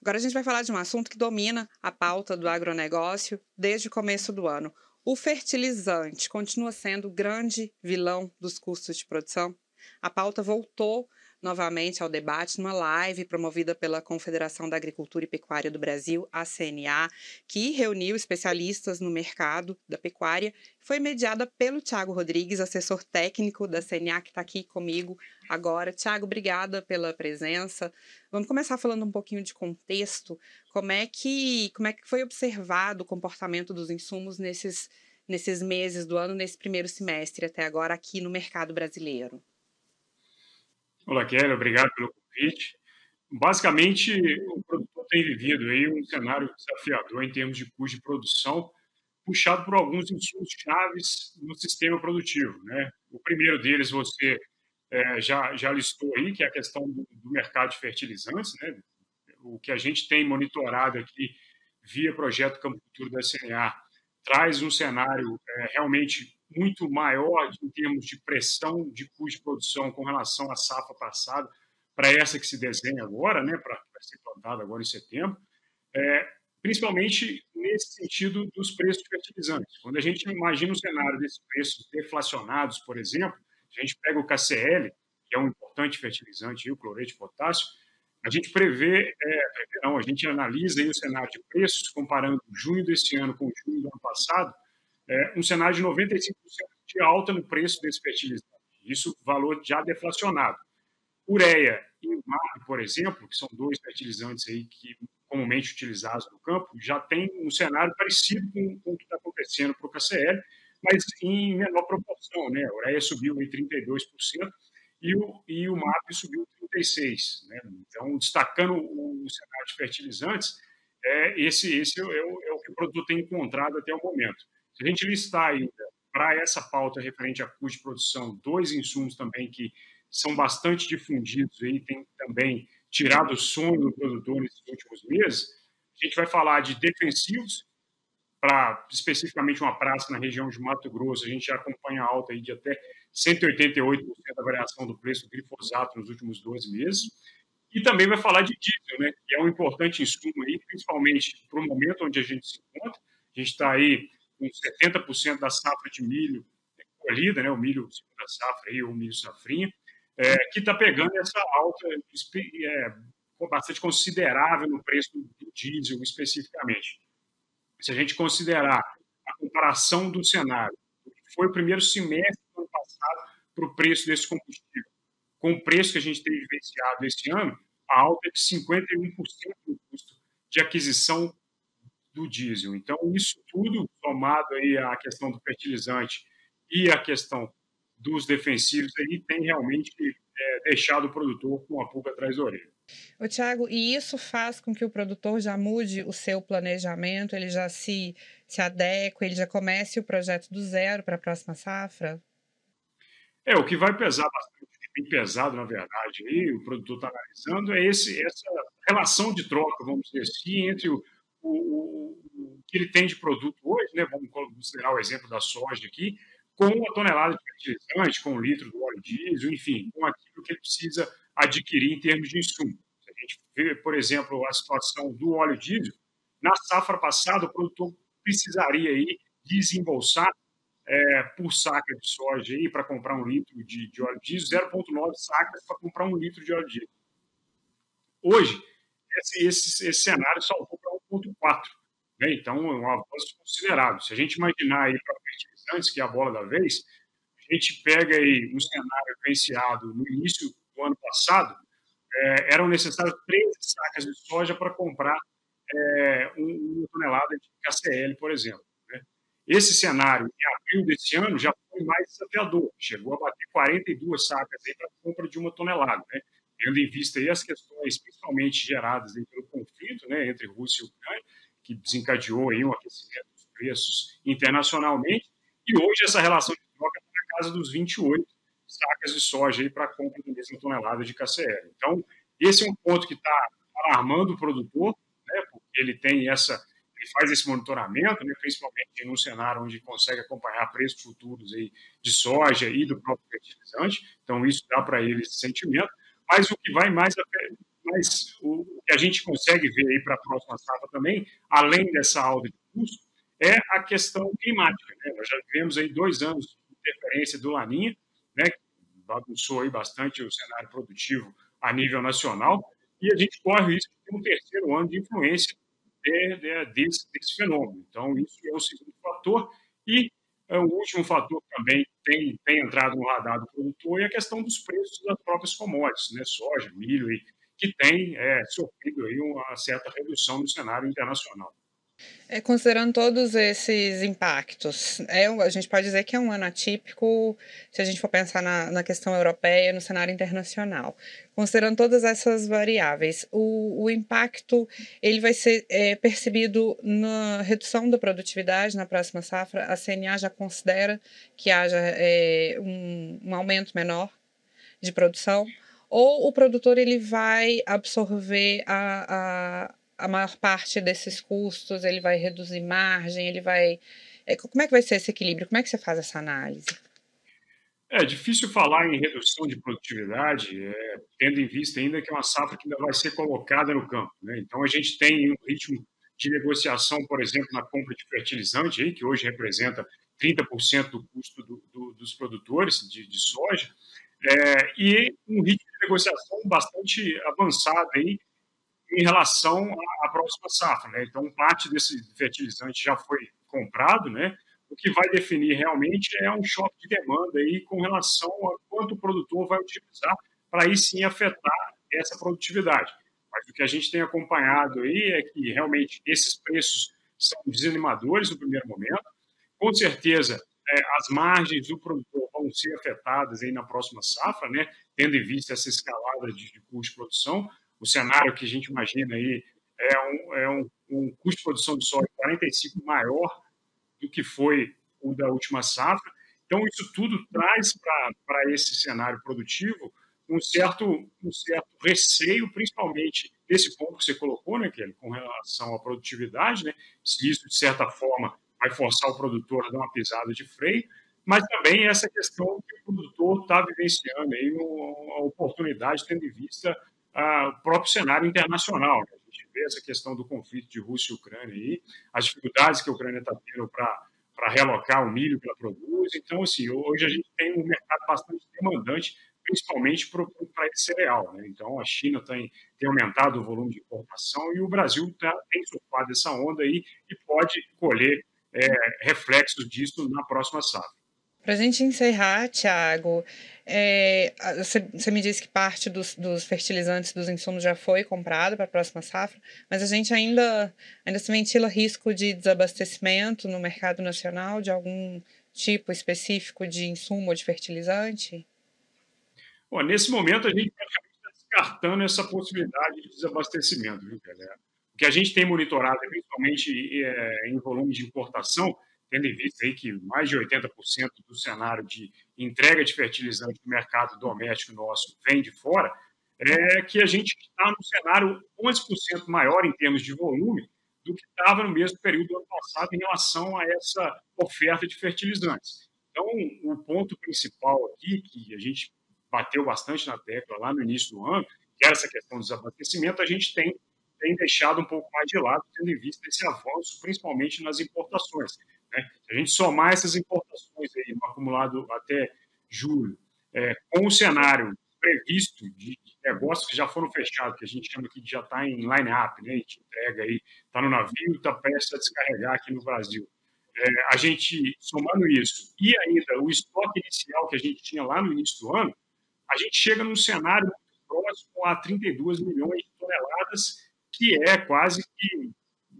Agora a gente vai falar de um assunto que domina a pauta do agronegócio desde o começo do ano. O fertilizante continua sendo o grande vilão dos custos de produção? A pauta voltou novamente ao debate numa live promovida pela Confederação da Agricultura e Pecuária do Brasil, a CNA, que reuniu especialistas no mercado da pecuária. Foi mediada pelo Tiago Rodrigues, assessor técnico da CNA, que está aqui comigo agora. Tiago, obrigada pela presença. Vamos começar falando um pouquinho de contexto. Como é que, como é que foi observado o comportamento dos insumos nesses, nesses meses do ano, nesse primeiro semestre até agora aqui no mercado brasileiro? Olá, Kelly, obrigado pelo convite. Basicamente, o produtor tem vivido aí um cenário desafiador em termos de custo de produção, puxado por alguns insumos chaves no sistema produtivo. Né? O primeiro deles você é, já, já listou aí, que é a questão do, do, mercado de fertilizantes. Né? O que a gente tem monitorado aqui via projeto Campo Futuro da CNA traz um cenário é, realmente muito maior em termos de pressão de custo de produção com relação à safra passada para essa que se desenha agora, né, para ser plantada agora em setembro, é, principalmente nesse sentido dos preços de fertilizantes. Quando a gente imagina um cenário desses preços deflacionados, por exemplo, a gente pega o KCL, que é um importante fertilizante, o cloreto de potássio, a gente prevê, é, não, a gente analisa o cenário de preços, comparando junho desse ano com junho do ano passado, é, um cenário de 95% de alta no preço desse fertilizante. Isso valor já deflacionado. Ureia e MAP, por exemplo, que são dois fertilizantes aí que comumente utilizados no campo, já tem um cenário parecido com, com o que está acontecendo para o KCL, mas em menor proporção. Né? A ureia subiu em 32% e o, e o MAP subiu 36%. Né? Então, destacando o, o cenário de fertilizantes, é, esse, esse é, o, é o que o produtor tem encontrado até o momento. Se a gente listar ainda para essa pauta referente a custo de produção, dois insumos também que são bastante difundidos e tem também tirado o sono do produtor nesses últimos meses, a gente vai falar de defensivos, para especificamente uma praça na região de Mato Grosso, a gente já acompanha alta aí de até 188% da variação do preço do glifosato nos últimos 12 meses. E também vai falar de diesel, né, que é um importante insumo aí, principalmente para o momento onde a gente se encontra. A gente está aí com 70% da safra de milho colhida, né, o milho segunda safra, aí, o milho safrinha, é, que está pegando essa alta é, bastante considerável no preço do diesel, especificamente. Se a gente considerar a comparação do cenário, foi o primeiro semestre do ano passado para o preço desse combustível, com o preço que a gente tem vivenciado esse ano, a alta é de 51% no custo de aquisição do diesel. Então, isso tudo, somado aí à questão do fertilizante e a questão dos defensivos, aí tem realmente é, deixado o produtor com a pulga atrás da orelha. Ô, Tiago, e isso faz com que o produtor já mude o seu planejamento, ele já se, se adeque, ele já comece o projeto do zero para a próxima safra? É, o que vai pesar bastante, bem pesado, na verdade, aí, o produtor está analisando, é esse, essa relação de troca, vamos dizer assim, entre o, o, o que ele tem de produto hoje, né? Vamos considerar o exemplo da soja aqui, com uma tonelada de fertilizante, com um litro do óleo diesel, enfim, com aquilo que ele precisa adquirir em termos de insumo. Se a gente vê, por exemplo, a situação do óleo diesel, na safra passada o produtor precisaria aí desembolsar é, por saca de soja aí para comprar um litro de, de óleo diesel, 0,9 sacas para comprar um litro de óleo diesel. Hoje, esse, esse, esse cenário salvou 4,4. Né? Então, é um avanço considerável. Se a gente imaginar aí para fertilizantes, que é a bola da vez, a gente pega aí um cenário venciado no início do ano passado, é, eram necessárias 13 sacas de soja para comprar é, uma tonelada de KCL, por exemplo. Né? Esse cenário, em abril desse ano, já foi mais desafiador, chegou a bater 42 sacas para compra de uma tonelada, né? tendo em vista as questões, principalmente geradas pelo conflito né, entre Rússia e Ucrânia, que desencadeou aí um aquecimento dos preços internacionalmente, e hoje essa relação de troca está na casa dos 28 sacas de soja para a compra da mesma tonelada de KCL. Então, esse é um ponto que está alarmando o produtor, né, porque ele tem essa, ele faz esse monitoramento, né, principalmente em um cenário onde consegue acompanhar preços futuros aí de soja e do próprio fertilizante, então isso dá para ele esse sentimento, mas o que vai mais mas o que a gente consegue ver aí para a próxima safra também, além dessa alta de custo, é a questão climática. Né? Nós já tivemos aí dois anos de interferência do Laninha, né, que bagunçou aí bastante o cenário produtivo a nível nacional, e a gente corre o risco de ter um terceiro ano de influência de, de, desse, desse, fenômeno. Então, isso é o segundo fator. E é, o último fator também tem, tem entrado no radar do produtor é a questão dos preços das próprias commodities, né? soja, milho, e, que tem é, sofrido aí uma certa redução no cenário internacional. É, considerando todos esses impactos, é, a gente pode dizer que é um ano atípico se a gente for pensar na, na questão europeia, no cenário internacional. Considerando todas essas variáveis, o, o impacto ele vai ser é, percebido na redução da produtividade na próxima safra. A CNA já considera que haja é, um, um aumento menor de produção ou o produtor ele vai absorver a, a, a maior parte desses custos, ele vai reduzir margem, ele vai. É, como é que vai ser esse equilíbrio? Como é que você faz essa análise? É difícil falar em redução de produtividade, é, tendo em vista ainda que é uma safra que ainda vai ser colocada no campo. Né? Então, a gente tem um ritmo de negociação, por exemplo, na compra de fertilizante, aí, que hoje representa 30% do custo do, do, dos produtores de, de soja, é, e um ritmo negociação bastante avançado aí, em relação à próxima safra. Né? Então, parte desse fertilizante já foi comprado, né? o que vai definir realmente é um choque de demanda aí com relação a quanto o produtor vai utilizar para aí sim afetar essa produtividade. Mas o que a gente tem acompanhado aí é que realmente esses preços são desanimadores no primeiro momento. Com certeza, é, as margens do produtor vão ser afetadas aí na próxima safra, né? tendo em vista essa escalada de, de custo de produção, o cenário que a gente imagina aí é um, é um, um custo de produção de soja 45 maior do que foi o da última safra. Então, isso tudo traz para esse cenário produtivo um certo, um certo receio, principalmente desse ponto que você colocou, né, Kelly, com relação à produtividade, né, se isso, de certa forma, vai forçar o produtor a dar uma pisada de freio, mas também essa questão que o produtor está vivenciando aí, uma oportunidade, tendo em vista o próprio cenário internacional. Né? A gente vê essa questão do conflito de Rússia e Ucrânia aí, as dificuldades que a Ucrânia está tendo para realocar o milho que ela produz. Então, assim, hoje a gente tem um mercado bastante demandante, principalmente para esse cereal. Né? Então, a China tem, tem aumentado o volume de importação e o Brasil tá, tem surfado essa onda aí e pode colher é, reflexos disso na próxima safra. Para a gente encerrar, Tiago, é, você, me disse que parte dos, dos, fertilizantes, dos insumos já foi comprado para a próxima safra, mas a gente ainda, ainda se ventila risco de desabastecimento no mercado nacional de algum tipo específico de insumo ou de fertilizante? Bom, nesse momento, a gente está descartando essa possibilidade de desabastecimento, viu, galera? O que a gente tem monitorado, principalmente é, em volume de importação, tendo em vista aí que mais de 80% do cenário de entrega de fertilizante no mercado doméstico nosso vem de fora, é que a gente está num cenário 11% maior em termos de volume do que estava no mesmo período do ano passado em relação a essa oferta de fertilizantes. Então, o ponto principal aqui, que a gente bateu bastante na tecla lá no início do ano, que era essa questão do desabastecimento, a gente tem, tem deixado um pouco mais de lado, tendo em vista esse avanço, principalmente nas importações. Né? Se a gente somar essas importações aí no acumulado até julho, é, com o cenário previsto de negócios que já foram fechados, que a gente chama aqui de já está em line-up, né? a gente entrega aí, está no navio, está prestes a descarregar aqui no Brasil. É, a gente, somando isso, e ainda o estoque inicial que a gente tinha lá no início do ano, a gente chega num cenário próximo a 32 milhões de toneladas, que é quase que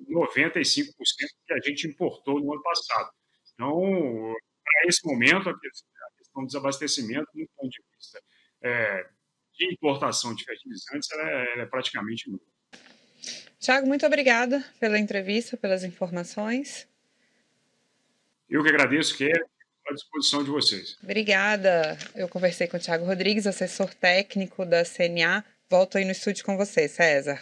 95% que a gente importou no ano passado. Então, para esse momento, a questão do desabastecimento, do ponto de vista é, de importação de fertilizantes, ela é, ela é praticamente nula. Tiago, muito obrigada pela entrevista, pelas informações. Eu que agradeço, que à disposição de vocês. Obrigada. Eu conversei com o Tiago Rodrigues, assessor técnico da CNA. Volto aí no estúdio com você, César.